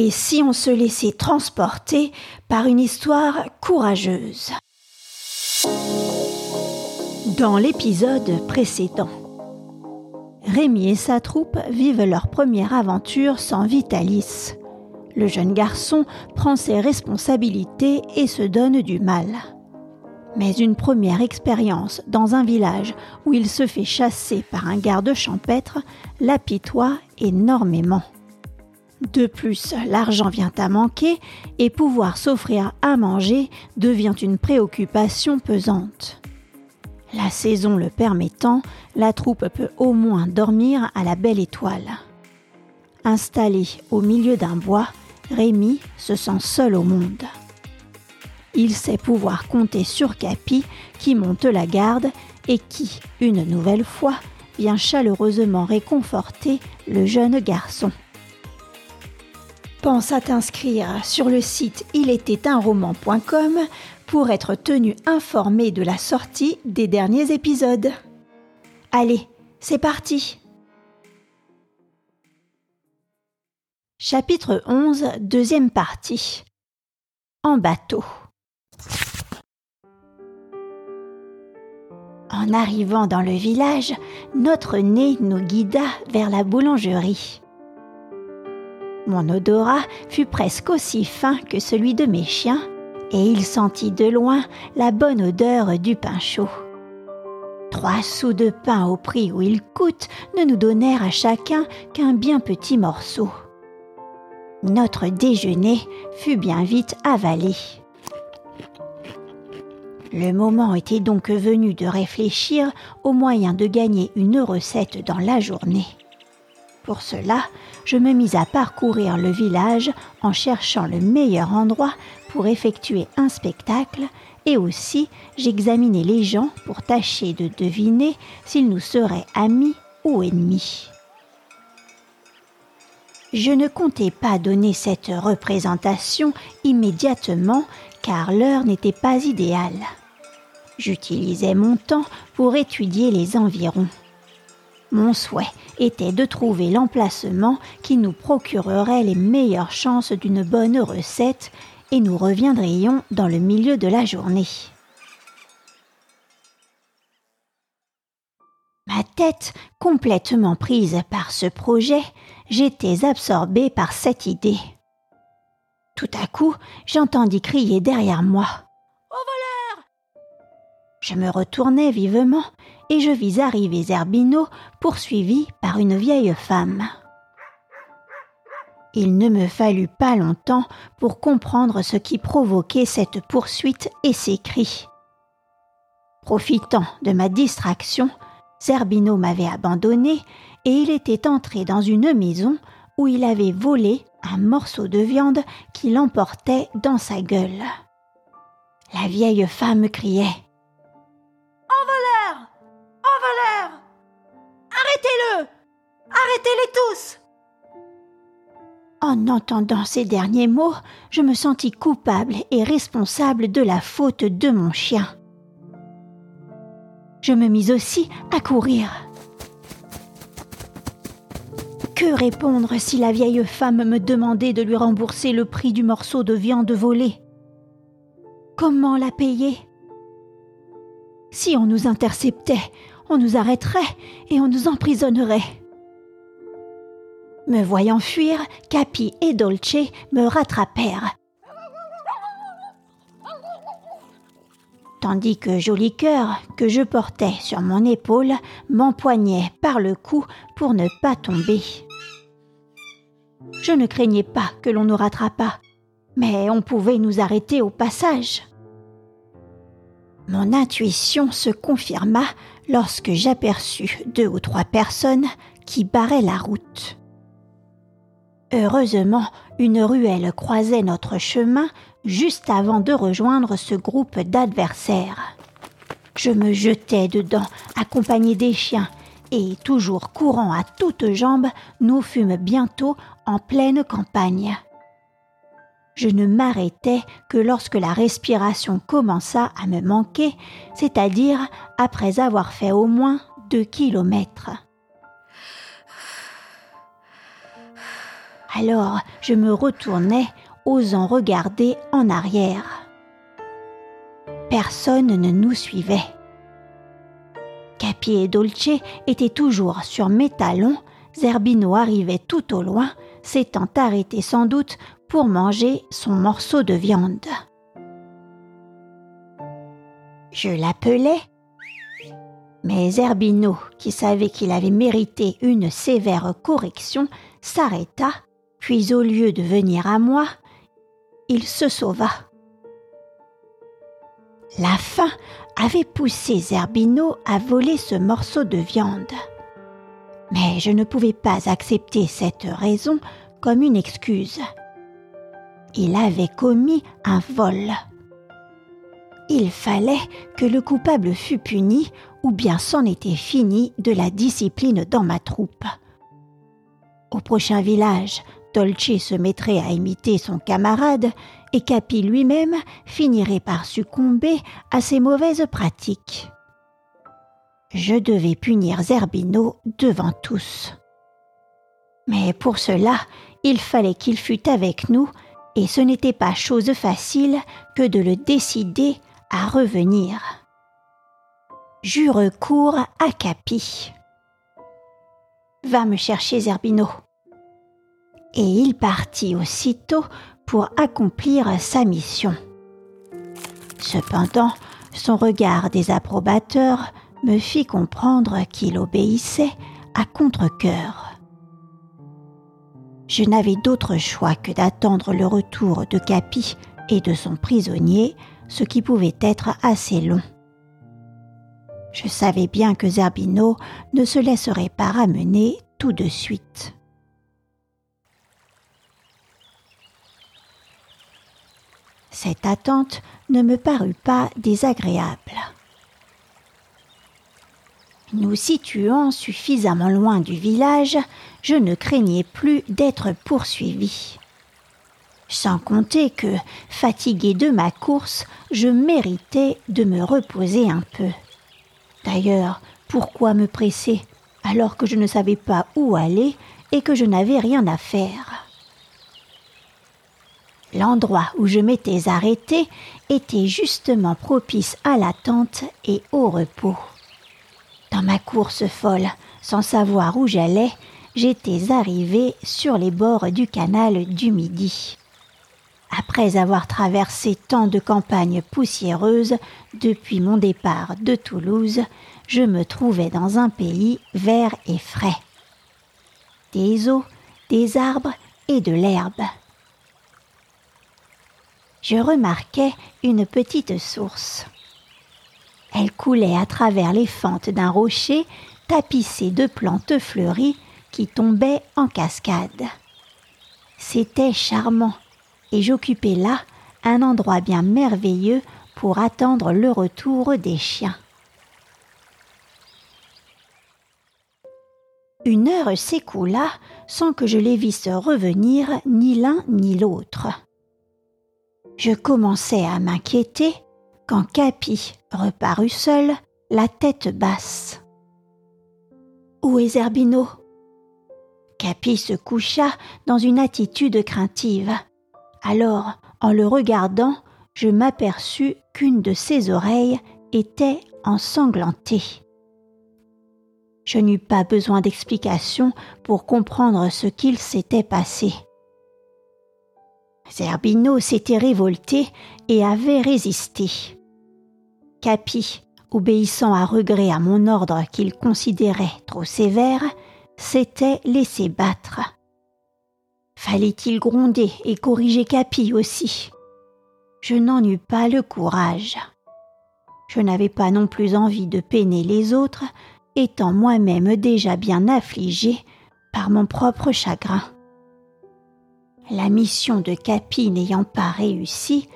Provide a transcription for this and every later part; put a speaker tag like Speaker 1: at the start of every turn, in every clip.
Speaker 1: Et si on se laissait transporter par une histoire courageuse Dans l'épisode précédent, Rémi et sa troupe vivent leur première aventure sans Vitalis. Le jeune garçon prend ses responsabilités et se donne du mal. Mais une première expérience dans un village où il se fait chasser par un garde champêtre l'apitoie énormément. De plus, l'argent vient à manquer et pouvoir s'offrir à manger devient une préoccupation pesante. La saison le permettant, la troupe peut au moins dormir à la belle étoile. Installé au milieu d'un bois, Rémi se sent seul au monde. Il sait pouvoir compter sur Capi qui monte la garde et qui, une nouvelle fois, vient chaleureusement réconforter le jeune garçon. Pense à t'inscrire sur le site roman.com pour être tenu informé de la sortie des derniers épisodes. Allez, c'est parti Chapitre 11, deuxième partie. En bateau. En arrivant dans le village, notre nez nous guida vers la boulangerie. Mon odorat fut presque aussi fin que celui de mes chiens, et il sentit de loin la bonne odeur du pain chaud. Trois sous de pain au prix où il coûte ne nous donnèrent à chacun qu'un bien petit morceau. Notre déjeuner fut bien vite avalé. Le moment était donc venu de réfléchir aux moyens de gagner une recette dans la journée. Pour cela, je me mis à parcourir le village en cherchant le meilleur endroit pour effectuer un spectacle et aussi j'examinais les gens pour tâcher de deviner s'ils nous seraient amis ou ennemis. Je ne comptais pas donner cette représentation immédiatement car l'heure n'était pas idéale. J'utilisais mon temps pour étudier les environs. Mon souhait était de trouver l'emplacement qui nous procurerait les meilleures chances d'une bonne recette et nous reviendrions dans le milieu de la journée. Ma tête complètement prise par ce projet, j'étais absorbée par cette idée. Tout à coup, j'entendis crier derrière moi. Au voleur Je me retournai vivement et je vis arriver Zerbino poursuivi par une vieille femme. Il ne me fallut pas longtemps pour comprendre ce qui provoquait cette poursuite et ces cris. Profitant de ma distraction, Zerbino m'avait abandonné et il était entré dans une maison où il avait volé un morceau de viande qu'il emportait dans sa gueule. La vieille femme criait Arrêtez-le Arrêtez-les tous En entendant ces derniers mots, je me sentis coupable et responsable de la faute de mon chien. Je me mis aussi à courir. Que répondre si la vieille femme me demandait de lui rembourser le prix du morceau de viande volé Comment la payer? Si on nous interceptait, on nous arrêterait et on nous emprisonnerait. Me voyant fuir, Capi et Dolce me rattrapèrent tandis que Joli Cœur, que je portais sur mon épaule, m'empoignait par le cou pour ne pas tomber. Je ne craignais pas que l'on nous rattrapât, mais on pouvait nous arrêter au passage. Mon intuition se confirma lorsque j'aperçus deux ou trois personnes qui barraient la route. Heureusement, une ruelle croisait notre chemin juste avant de rejoindre ce groupe d'adversaires. Je me jetai dedans, accompagné des chiens, et toujours courant à toutes jambes, nous fûmes bientôt en pleine campagne. Je ne m'arrêtais que lorsque la respiration commença à me manquer, c'est-à-dire après avoir fait au moins deux kilomètres. Alors je me retournai, osant regarder en arrière. Personne ne nous suivait. Capi et Dolce étaient toujours sur mes talons, Zerbino arrivait tout au loin, s'étant arrêté sans doute pour manger son morceau de viande. Je l'appelais, mais Zerbino, qui savait qu'il avait mérité une sévère correction, s'arrêta, puis au lieu de venir à moi, il se sauva. La faim avait poussé Zerbino à voler ce morceau de viande. Mais je ne pouvais pas accepter cette raison comme une excuse. Il avait commis un vol. Il fallait que le coupable fût puni ou bien c'en était fini de la discipline dans ma troupe. Au prochain village, Dolce se mettrait à imiter son camarade et Capi lui-même finirait par succomber à ses mauvaises pratiques. Je devais punir Zerbino devant tous. Mais pour cela, il fallait qu'il fût avec nous, et ce n'était pas chose facile que de le décider à revenir. J'eus recours à Capi. Va me chercher Zerbino. Et il partit aussitôt pour accomplir sa mission. Cependant, son regard désapprobateur me fit comprendre qu'il obéissait à contre-coeur. Je n'avais d'autre choix que d'attendre le retour de Capi et de son prisonnier, ce qui pouvait être assez long. Je savais bien que Zerbino ne se laisserait pas ramener tout de suite. Cette attente ne me parut pas désagréable. Nous situant suffisamment loin du village, je ne craignais plus d'être poursuivi. Sans compter que, fatigué de ma course, je méritais de me reposer un peu. D'ailleurs, pourquoi me presser alors que je ne savais pas où aller et que je n'avais rien à faire? L'endroit où je m'étais arrêté était justement propice à l'attente et au repos. Dans ma course folle, sans savoir où j'allais, j'étais arrivé sur les bords du canal du Midi. Après avoir traversé tant de campagnes poussiéreuses depuis mon départ de Toulouse, je me trouvais dans un pays vert et frais. Des eaux, des arbres et de l'herbe. Je remarquai une petite source. Elle coulait à travers les fentes d'un rocher tapissé de plantes fleuries qui tombaient en cascade. C'était charmant, et j'occupais là un endroit bien merveilleux pour attendre le retour des chiens. Une heure s'écoula sans que je les visse revenir ni l'un ni l'autre. Je commençais à m'inquiéter quand Capi reparut seul, la tête basse. Où est Zerbino? Capi se coucha dans une attitude craintive. Alors, en le regardant, je m'aperçus qu'une de ses oreilles était ensanglantée. Je n'eus pas besoin d'explication pour comprendre ce qu'il s'était passé. Zerbino s'était révolté et avait résisté. Capi, obéissant à regret à mon ordre qu'il considérait trop sévère, s'était laissé battre. Fallait-il gronder et corriger Capi aussi? Je n'en eus pas le courage. Je n'avais pas non plus envie de peiner les autres, étant moi-même déjà bien affligé par mon propre chagrin. La mission de Capi n'ayant pas réussi,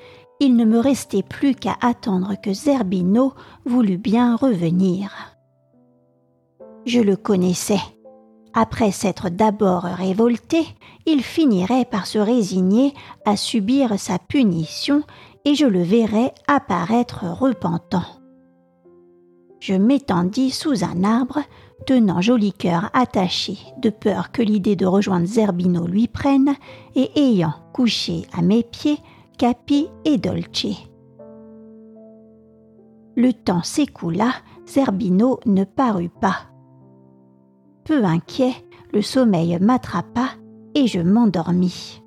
Speaker 1: il ne me restait plus qu'à attendre que Zerbino voulût bien revenir. Je le connaissais. Après s'être d'abord révolté, il finirait par se résigner à subir sa punition et je le verrais apparaître repentant. Je m'étendis sous un arbre, tenant Joli Cœur attaché de peur que l'idée de rejoindre Zerbino lui prenne, et ayant couché à mes pieds Capi et Dolce. Le temps s'écoula, Zerbino ne parut pas. Peu inquiet, le sommeil m'attrapa et je m'endormis.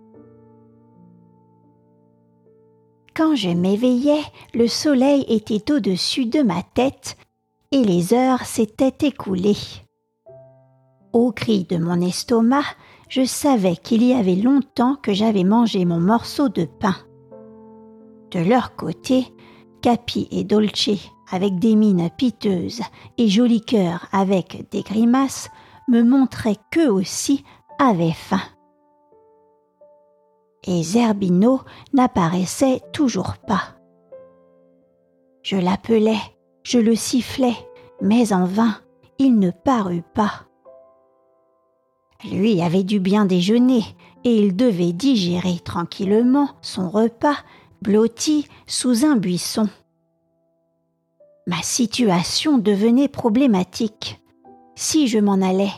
Speaker 1: Quand je m'éveillais, le soleil était au-dessus de ma tête et les heures s'étaient écoulées. Au cri de mon estomac, je savais qu'il y avait longtemps que j'avais mangé mon morceau de pain. De leur côté, Capi et Dolce, avec des mines piteuses, et Joli Cœur avec des grimaces, me montraient qu'eux aussi avaient faim et Zerbino n'apparaissait toujours pas. Je l'appelais, je le sifflais, mais en vain, il ne parut pas. Lui avait dû bien déjeuner, et il devait digérer tranquillement son repas blotti sous un buisson. Ma situation devenait problématique. Si je m'en allais,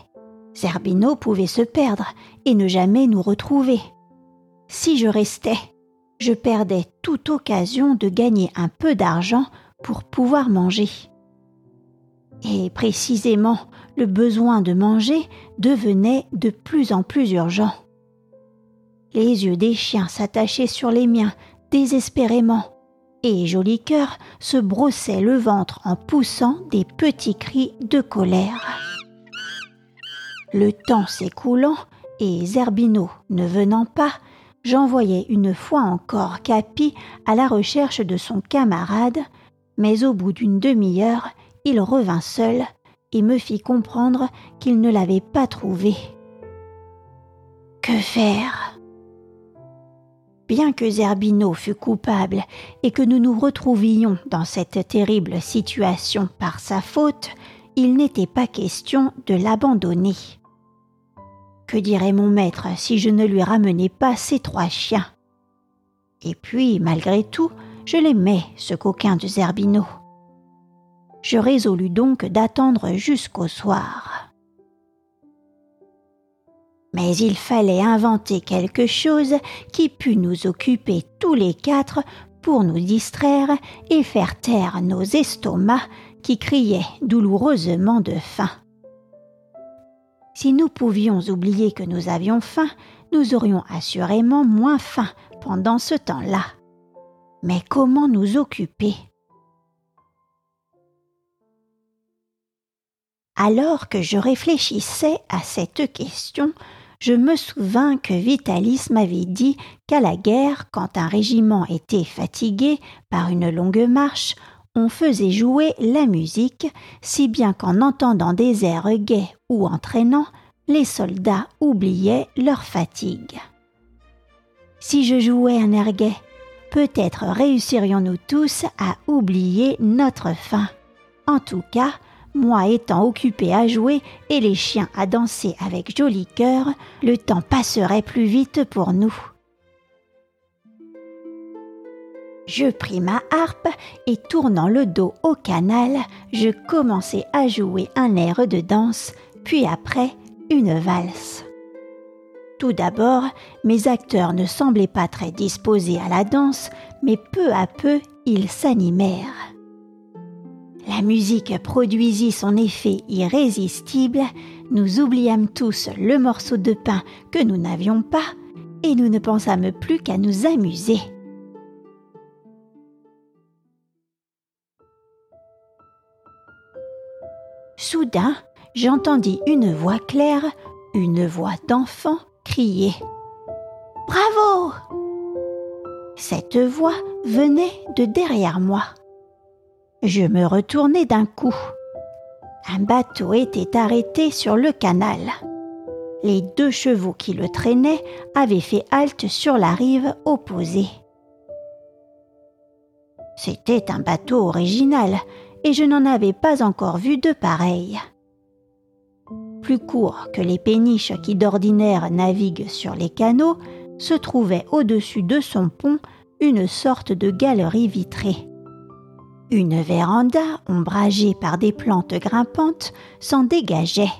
Speaker 1: Zerbino pouvait se perdre et ne jamais nous retrouver. Si je restais, je perdais toute occasion de gagner un peu d'argent pour pouvoir manger. Et précisément, le besoin de manger devenait de plus en plus urgent. Les yeux des chiens s'attachaient sur les miens désespérément, et Joli Cœur se brossait le ventre en poussant des petits cris de colère. Le temps s'écoulant et Zerbino ne venant pas, j'envoyai une fois encore Capi à la recherche de son camarade, mais au bout d'une demi-heure, il revint seul et me fit comprendre qu'il ne l'avait pas trouvé. Que faire? Bien que Zerbino fût coupable et que nous nous retrouvions dans cette terrible situation par sa faute, il n'était pas question de l'abandonner. Que dirait mon maître si je ne lui ramenais pas ces trois chiens? Et puis, malgré tout, je l'aimais, ce coquin de Zerbino. Je résolus donc d'attendre jusqu'au soir. Mais il fallait inventer quelque chose qui pût nous occuper tous les quatre pour nous distraire et faire taire nos estomacs qui criaient douloureusement de faim. Si nous pouvions oublier que nous avions faim, nous aurions assurément moins faim pendant ce temps-là. Mais comment nous occuper? Alors que je réfléchissais à cette question, je me souvins que Vitalis m'avait dit qu'à la guerre, quand un régiment était fatigué par une longue marche, on faisait jouer la musique, si bien qu'en entendant des airs gais ou entraînants, les soldats oubliaient leur fatigue. Si je jouais un air gai, peut-être réussirions-nous tous à oublier notre faim. En tout cas, moi étant occupé à jouer et les chiens à danser avec joli cœur, le temps passerait plus vite pour nous. Je pris ma harpe et tournant le dos au canal, je commençai à jouer un air de danse, puis après une valse. Tout d'abord, mes acteurs ne semblaient pas très disposés à la danse, mais peu à peu ils s'animèrent. La musique produisit son effet irrésistible, nous oubliâmes tous le morceau de pain que nous n'avions pas, et nous ne pensâmes plus qu'à nous amuser. Soudain, j'entendis une voix claire, une voix d'enfant, crier Bravo Cette voix venait de derrière moi. Je me retournai d'un coup. Un bateau était arrêté sur le canal. Les deux chevaux qui le traînaient avaient fait halte sur la rive opposée. C'était un bateau original, et je n'en avais pas encore vu de pareil. Plus court que les péniches qui d'ordinaire naviguent sur les canaux, se trouvait au-dessus de son pont une sorte de galerie vitrée. Une véranda ombragée par des plantes grimpantes s'en dégageait.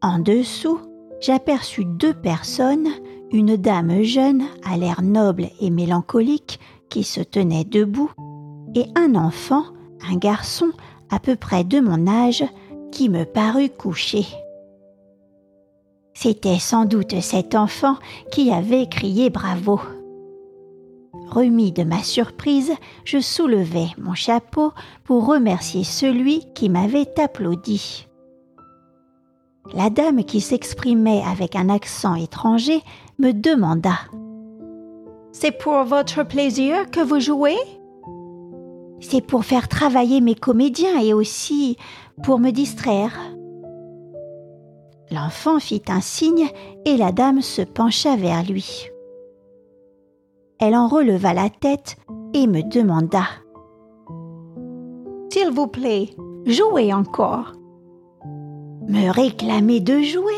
Speaker 1: En dessous, j'aperçus deux personnes, une dame jeune à l'air noble et mélancolique qui se tenait debout, et un enfant, un garçon à peu près de mon âge, qui me parut couché. C'était sans doute cet enfant qui avait crié bravo. Remis de ma surprise, je soulevai mon chapeau pour remercier celui qui m'avait applaudi. La dame qui s'exprimait avec un accent étranger me demanda C'est pour votre plaisir que vous jouez? C'est pour faire travailler mes comédiens et aussi pour me distraire. L'enfant fit un signe et la dame se pencha vers lui elle en releva la tête et me demanda. S'il vous plaît, jouez encore. Me réclamer de jouer.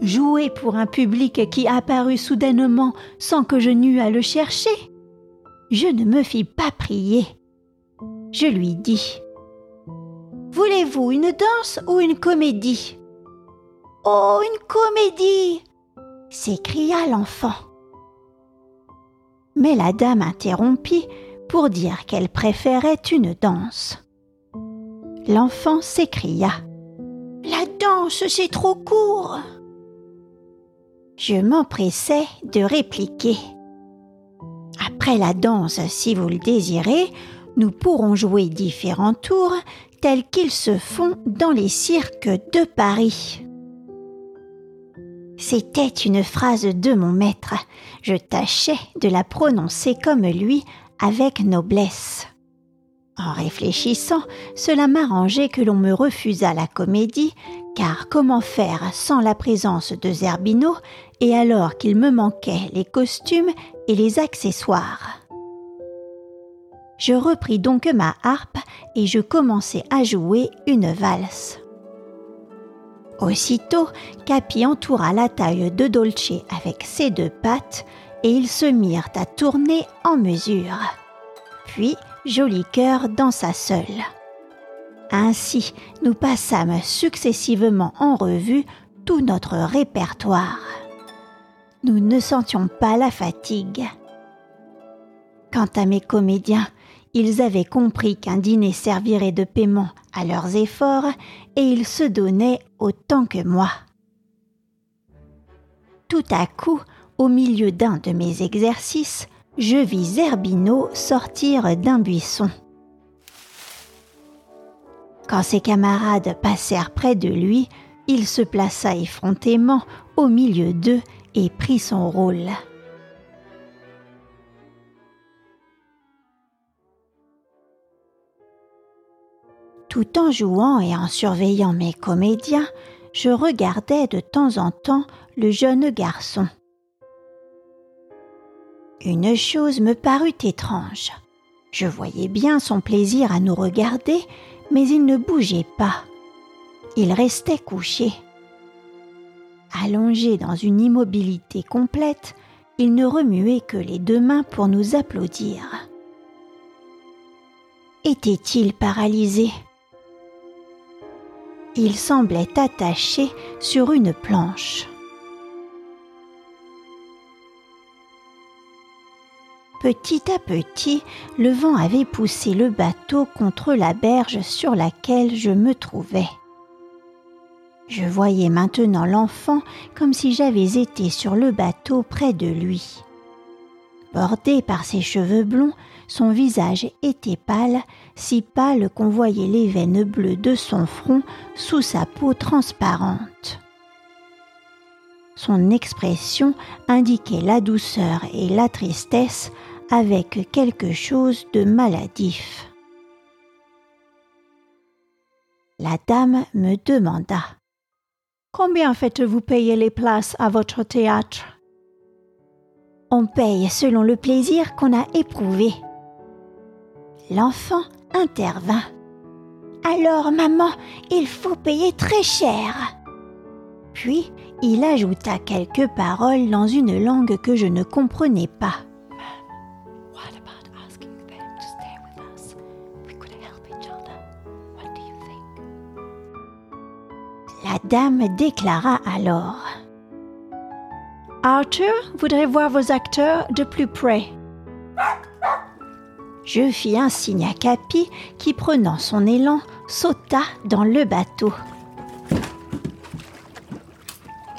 Speaker 1: Jouer pour un public qui apparut soudainement sans que je n'eus à le chercher. Je ne me fis pas prier. Je lui dis. Voulez-vous une danse ou une comédie? Oh, une comédie! s'écria l'enfant mais la dame interrompit pour dire qu'elle préférait une danse. L'enfant s'écria La danse, c'est trop court. Je m'empressai de répliquer. Après la danse, si vous le désirez, nous pourrons jouer différents tours tels qu'ils se font dans les cirques de Paris. C'était une phrase de mon maître. Je tâchais de la prononcer comme lui, avec noblesse. En réfléchissant, cela m'arrangeait que l'on me refusât la comédie, car comment faire sans la présence de Zerbino, et alors qu'il me manquait les costumes et les accessoires? Je repris donc ma harpe et je commençai à jouer une valse. Aussitôt, Capi entoura la taille de Dolce avec ses deux pattes et ils se mirent à tourner en mesure. Puis, Joli Cœur dansa seul. Ainsi, nous passâmes successivement en revue tout notre répertoire. Nous ne sentions pas la fatigue. Quant à mes comédiens, ils avaient compris qu'un dîner servirait de paiement à leurs efforts et ils se donnaient autant que moi. Tout à coup, au milieu d'un de mes exercices, je vis Zerbino sortir d'un buisson. Quand ses camarades passèrent près de lui, il se plaça effrontément au milieu d'eux et prit son rôle. Tout en jouant et en surveillant mes comédiens, je regardais de temps en temps le jeune garçon. Une chose me parut étrange. Je voyais bien son plaisir à nous regarder, mais il ne bougeait pas. Il restait couché. Allongé dans une immobilité complète, il ne remuait que les deux mains pour nous applaudir. Était-il paralysé? Il semblait attaché sur une planche. Petit à petit, le vent avait poussé le bateau contre la berge sur laquelle je me trouvais. Je voyais maintenant l'enfant comme si j'avais été sur le bateau près de lui. Bordé par ses cheveux blonds, son visage était pâle, si pâle qu'on voyait les veines bleues de son front sous sa peau transparente. Son expression indiquait la douceur et la tristesse avec quelque chose de maladif. La dame me demanda Combien faites-vous payer les places à votre théâtre? On paye selon le plaisir qu'on a éprouvé. L'enfant intervint. Alors, maman, il faut payer très cher. Puis, il ajouta quelques paroles dans une langue que je ne comprenais pas. La dame déclara alors Arthur voudrait voir vos acteurs de plus près. Je fis un signe à Capi qui, prenant son élan, sauta dans le bateau.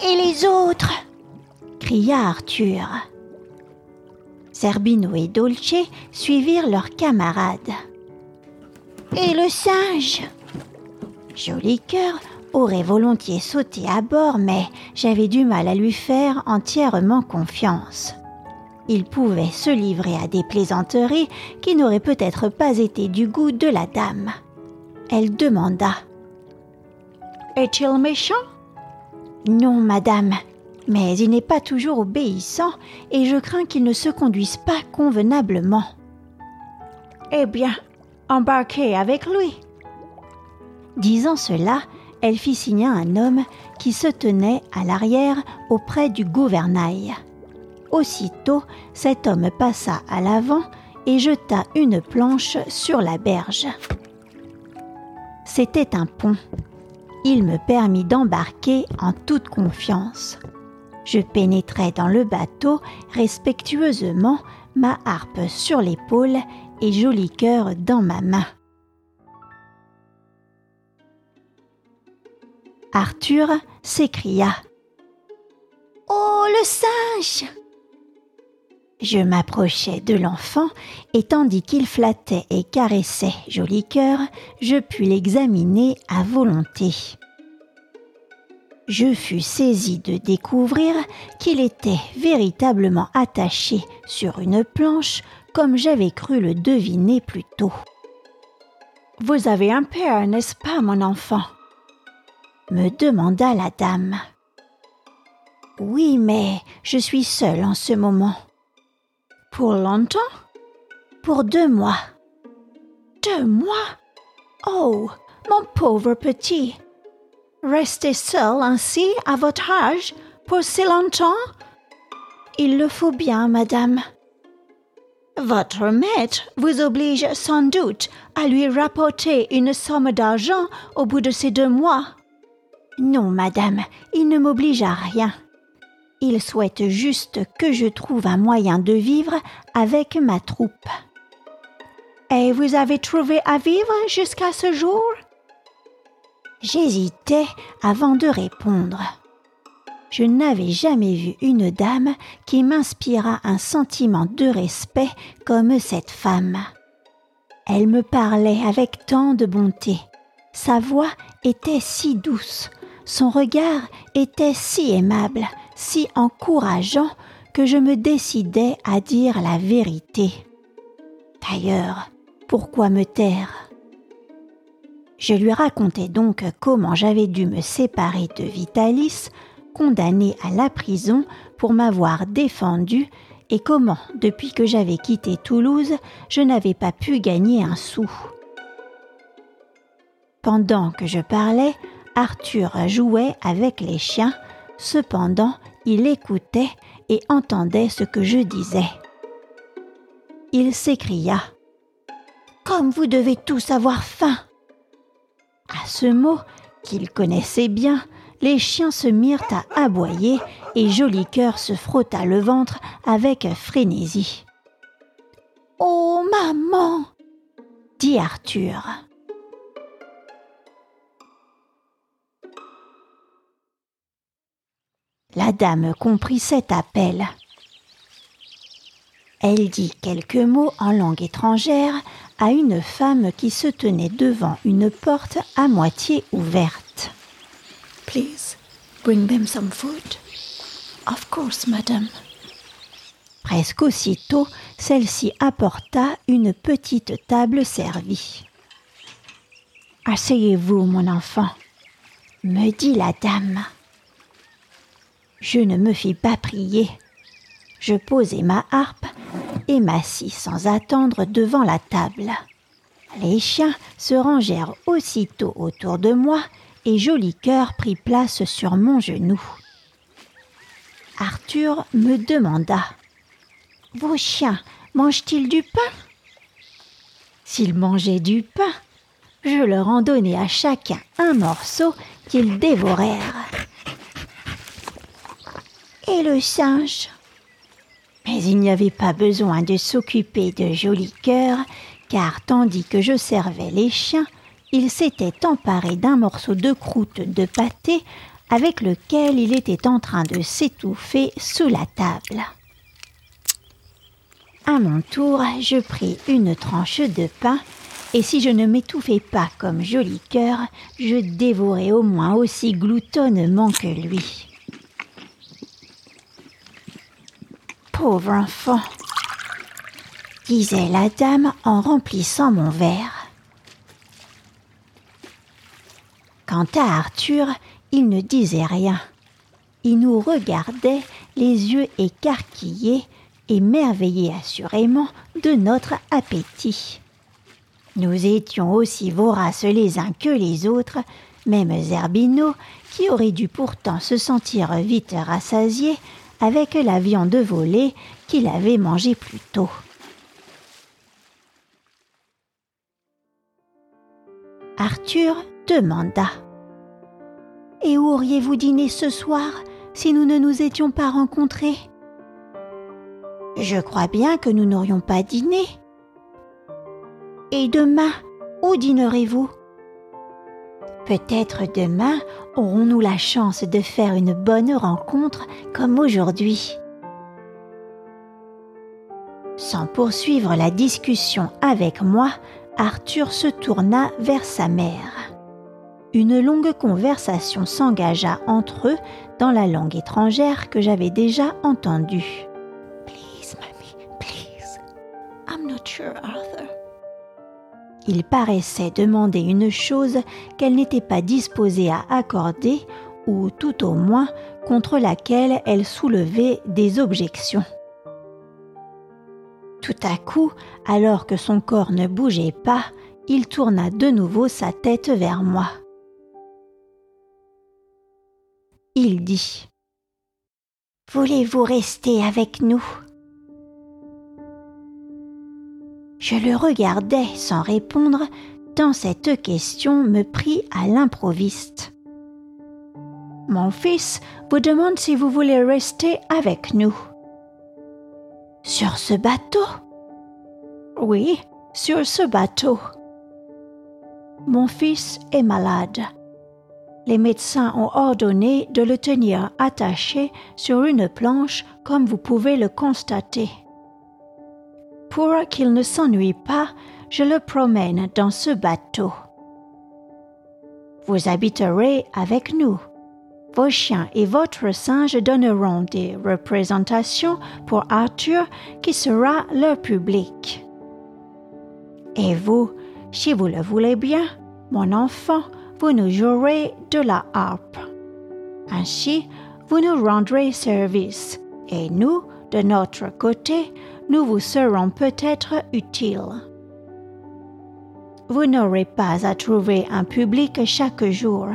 Speaker 1: Et les autres? cria Arthur. Zerbino et Dolce suivirent leurs camarades. Et le singe? Joli cœur aurait volontiers sauté à bord, mais j'avais du mal à lui faire entièrement confiance. Il pouvait se livrer à des plaisanteries qui n'auraient peut-être pas été du goût de la dame. Elle demanda Est-il méchant? Non, madame, mais il n'est pas toujours obéissant et je crains qu'il ne se conduise pas convenablement. Eh bien, embarquez avec lui. Disant cela, elle fit signe à un homme qui se tenait à l'arrière auprès du gouvernail. Aussitôt, cet homme passa à l'avant et jeta une planche sur la berge. C'était un pont. Il me permit d'embarquer en toute confiance. Je pénétrai dans le bateau respectueusement, ma harpe sur l'épaule et joli cœur dans ma main. Arthur s'écria. Oh, le singe! Je m'approchai de l'enfant et tandis qu'il flattait et caressait Joli cœur, je pus l'examiner à volonté. Je fus saisi de découvrir qu'il était véritablement attaché sur une planche comme j'avais cru le deviner plus tôt. Vous avez un père, n'est-ce pas, mon enfant? Me demanda la dame. Oui, mais je suis seule en ce moment. Pour longtemps? Pour deux mois. Deux mois? Oh, mon pauvre petit Rester seul ainsi à votre âge pour si longtemps? Il le faut bien, madame. Votre maître vous oblige sans doute à lui rapporter une somme d'argent au bout de ces deux mois. Non, madame, il ne m'oblige à rien. Il souhaite juste que je trouve un moyen de vivre avec ma troupe. Et vous avez trouvé à vivre jusqu'à ce jour? J'hésitais avant de répondre. Je n'avais jamais vu une dame qui m'inspira un sentiment de respect comme cette femme. Elle me parlait avec tant de bonté. Sa voix était si douce, son regard était si aimable, si encourageant que je me décidai à dire la vérité. D'ailleurs, pourquoi me taire? Je lui racontai donc comment j'avais dû me séparer de Vitalis, condamné à la prison pour m'avoir défendu, et comment, depuis que j'avais quitté Toulouse, je n'avais pas pu gagner un sou. Pendant que je parlais, Arthur jouait avec les chiens, cependant il écoutait et entendait ce que je disais. Il s'écria Comme vous devez tous avoir faim à ce mot, qu'il connaissait bien, les chiens se mirent à aboyer et Joli se frotta le ventre avec frénésie. Oh maman dit Arthur. La dame comprit cet appel. Elle dit quelques mots en langue étrangère à une femme qui se tenait devant une porte à moitié ouverte. Please, bring them some food. Of course, madame. Presque aussitôt, celle-ci apporta une petite table servie. Asseyez-vous, mon enfant, me dit la dame. Je ne me fis pas prier. Je posai ma harpe et m'assis sans attendre devant la table. Les chiens se rangèrent aussitôt autour de moi et Joli Cœur prit place sur mon genou. Arthur me demanda Vos chiens mangent-ils du pain? S'ils mangeaient du pain, je leur en donnai à chacun un morceau qu'ils dévorèrent. Et le singe Mais il n'y avait pas besoin de s'occuper de joli cœur, car tandis que je servais les chiens, il s'était emparé d'un morceau de croûte de pâté avec lequel il était en train de s'étouffer sous la table. À mon tour, je pris une tranche de pain, et si je ne m'étouffais pas comme joli cœur, je dévorais au moins aussi gloutonnement que lui. Pauvre enfant, disait la dame en remplissant mon verre. Quant à Arthur, il ne disait rien. Il nous regardait, les yeux écarquillés, émerveillé assurément de notre appétit. Nous étions aussi voraces les uns que les autres, même Zerbino, qui aurait dû pourtant se sentir vite rassasié avec la viande volée qu'il avait mangée plus tôt. Arthur demanda Et où auriez-vous dîné ce soir si nous ne nous étions pas rencontrés? Je crois bien que nous n'aurions pas dîné. Et demain, où dînerez-vous? Peut-être demain aurons-nous la chance de faire une bonne rencontre comme aujourd'hui. Sans poursuivre la discussion avec moi, Arthur se tourna vers sa mère. Une longue conversation s'engagea entre eux dans la langue étrangère que j'avais déjà entendue. Il paraissait demander une chose qu'elle n'était pas disposée à accorder, ou tout au moins contre laquelle elle soulevait des objections. Tout à coup, alors que son corps ne bougeait pas, il tourna de nouveau sa tête vers moi. Il dit Voulez-vous rester avec nous? Je le regardais sans répondre, tant cette question me prit à l'improviste. Mon fils vous demande si vous voulez rester avec nous. Sur ce bateau? Oui, sur ce bateau. Mon fils est malade. Les médecins ont ordonné de le tenir attaché sur une planche comme vous pouvez le constater. Pour qu'il ne s'ennuie pas, je le promène dans ce bateau. Vous habiterez avec nous. Vos chiens et votre singe donneront des représentations pour Arthur qui sera leur public. Et vous, si vous le voulez bien, mon enfant, vous nous jouerez de la harpe. Ainsi, vous nous rendrez service, et nous, de notre côté, nous vous serons peut-être utiles. Vous n'aurez pas à trouver un public chaque jour,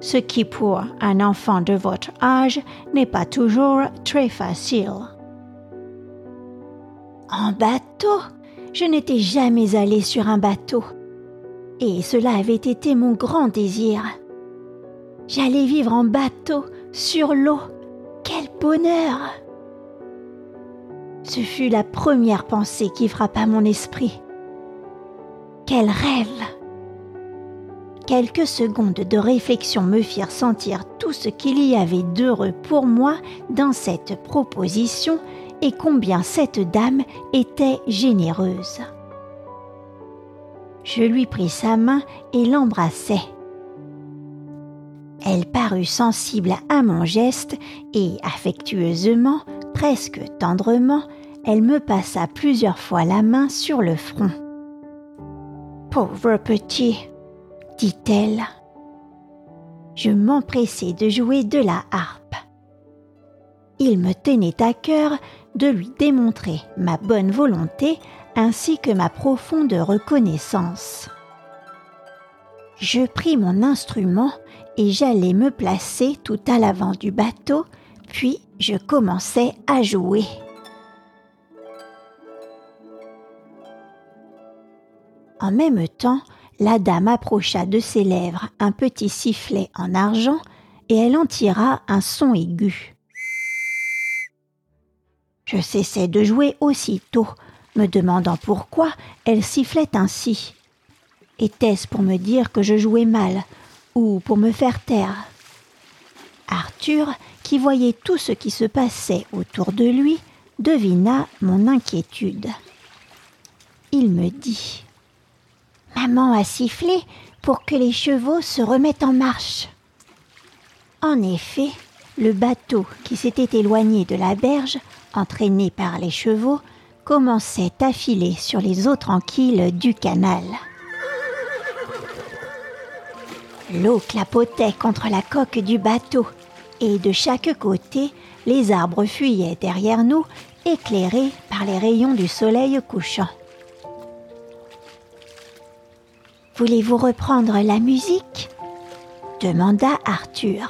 Speaker 1: ce qui pour un enfant de votre âge n'est pas toujours très facile. En bateau? Je n'étais jamais allé sur un bateau. Et cela avait été mon grand désir. J'allais vivre en bateau, sur l'eau. Quel bonheur ce fut la première pensée qui frappa mon esprit. Quel rêve Quelques secondes de réflexion me firent sentir tout ce qu'il y avait d'heureux pour moi dans cette proposition et combien cette dame était généreuse. Je lui pris sa main et l'embrassai. Elle parut sensible à mon geste et affectueusement presque tendrement, elle me passa plusieurs fois la main sur le front. Pauvre petit, dit-elle. Je m'empressai de jouer de la harpe. Il me tenait à cœur de lui démontrer ma bonne volonté ainsi que ma profonde reconnaissance. Je pris mon instrument et j'allais me placer tout à l'avant du bateau puis je commençais à jouer. En même temps, la dame approcha de ses lèvres un petit sifflet en argent et elle en tira un son aigu. Je cessai de jouer aussitôt, me demandant pourquoi elle sifflait ainsi. Était-ce pour me dire que je jouais mal ou pour me faire taire? Arthur, qui voyait tout ce qui se passait autour de lui, devina mon inquiétude. Il me dit Maman a sifflé pour que les chevaux se remettent en marche. En effet, le bateau qui s'était éloigné de la berge, entraîné par les chevaux, commençait à filer sur les eaux tranquilles du canal. L'eau clapotait contre la coque du bateau, et de chaque côté, les arbres fuyaient derrière nous, éclairés par les rayons du soleil couchant. Voulez-vous reprendre la musique? demanda Arthur.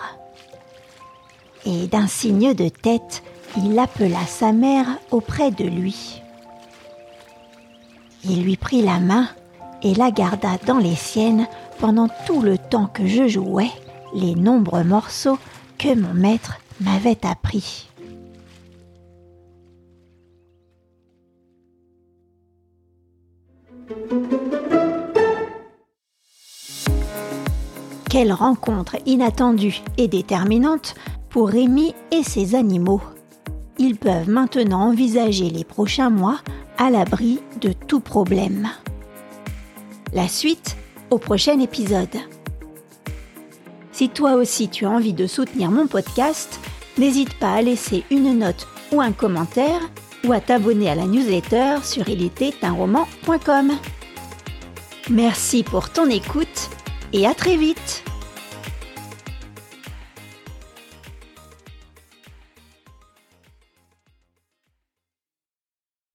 Speaker 1: Et d'un signe de tête, il appela sa mère auprès de lui. Il lui prit la main et la garda dans les siennes pendant tout le temps que je jouais les nombreux morceaux que mon maître m'avait appris. Quelle rencontre inattendue et déterminante pour Rémi et ses animaux. Ils peuvent maintenant envisager les prochains mois à l'abri de tout problème. La suite au prochain épisode. Si toi aussi tu as envie de soutenir mon podcast, n'hésite pas à laisser une note ou un commentaire ou à t'abonner à la newsletter sur ilétait-un-roman.com. Merci pour ton écoute et à très vite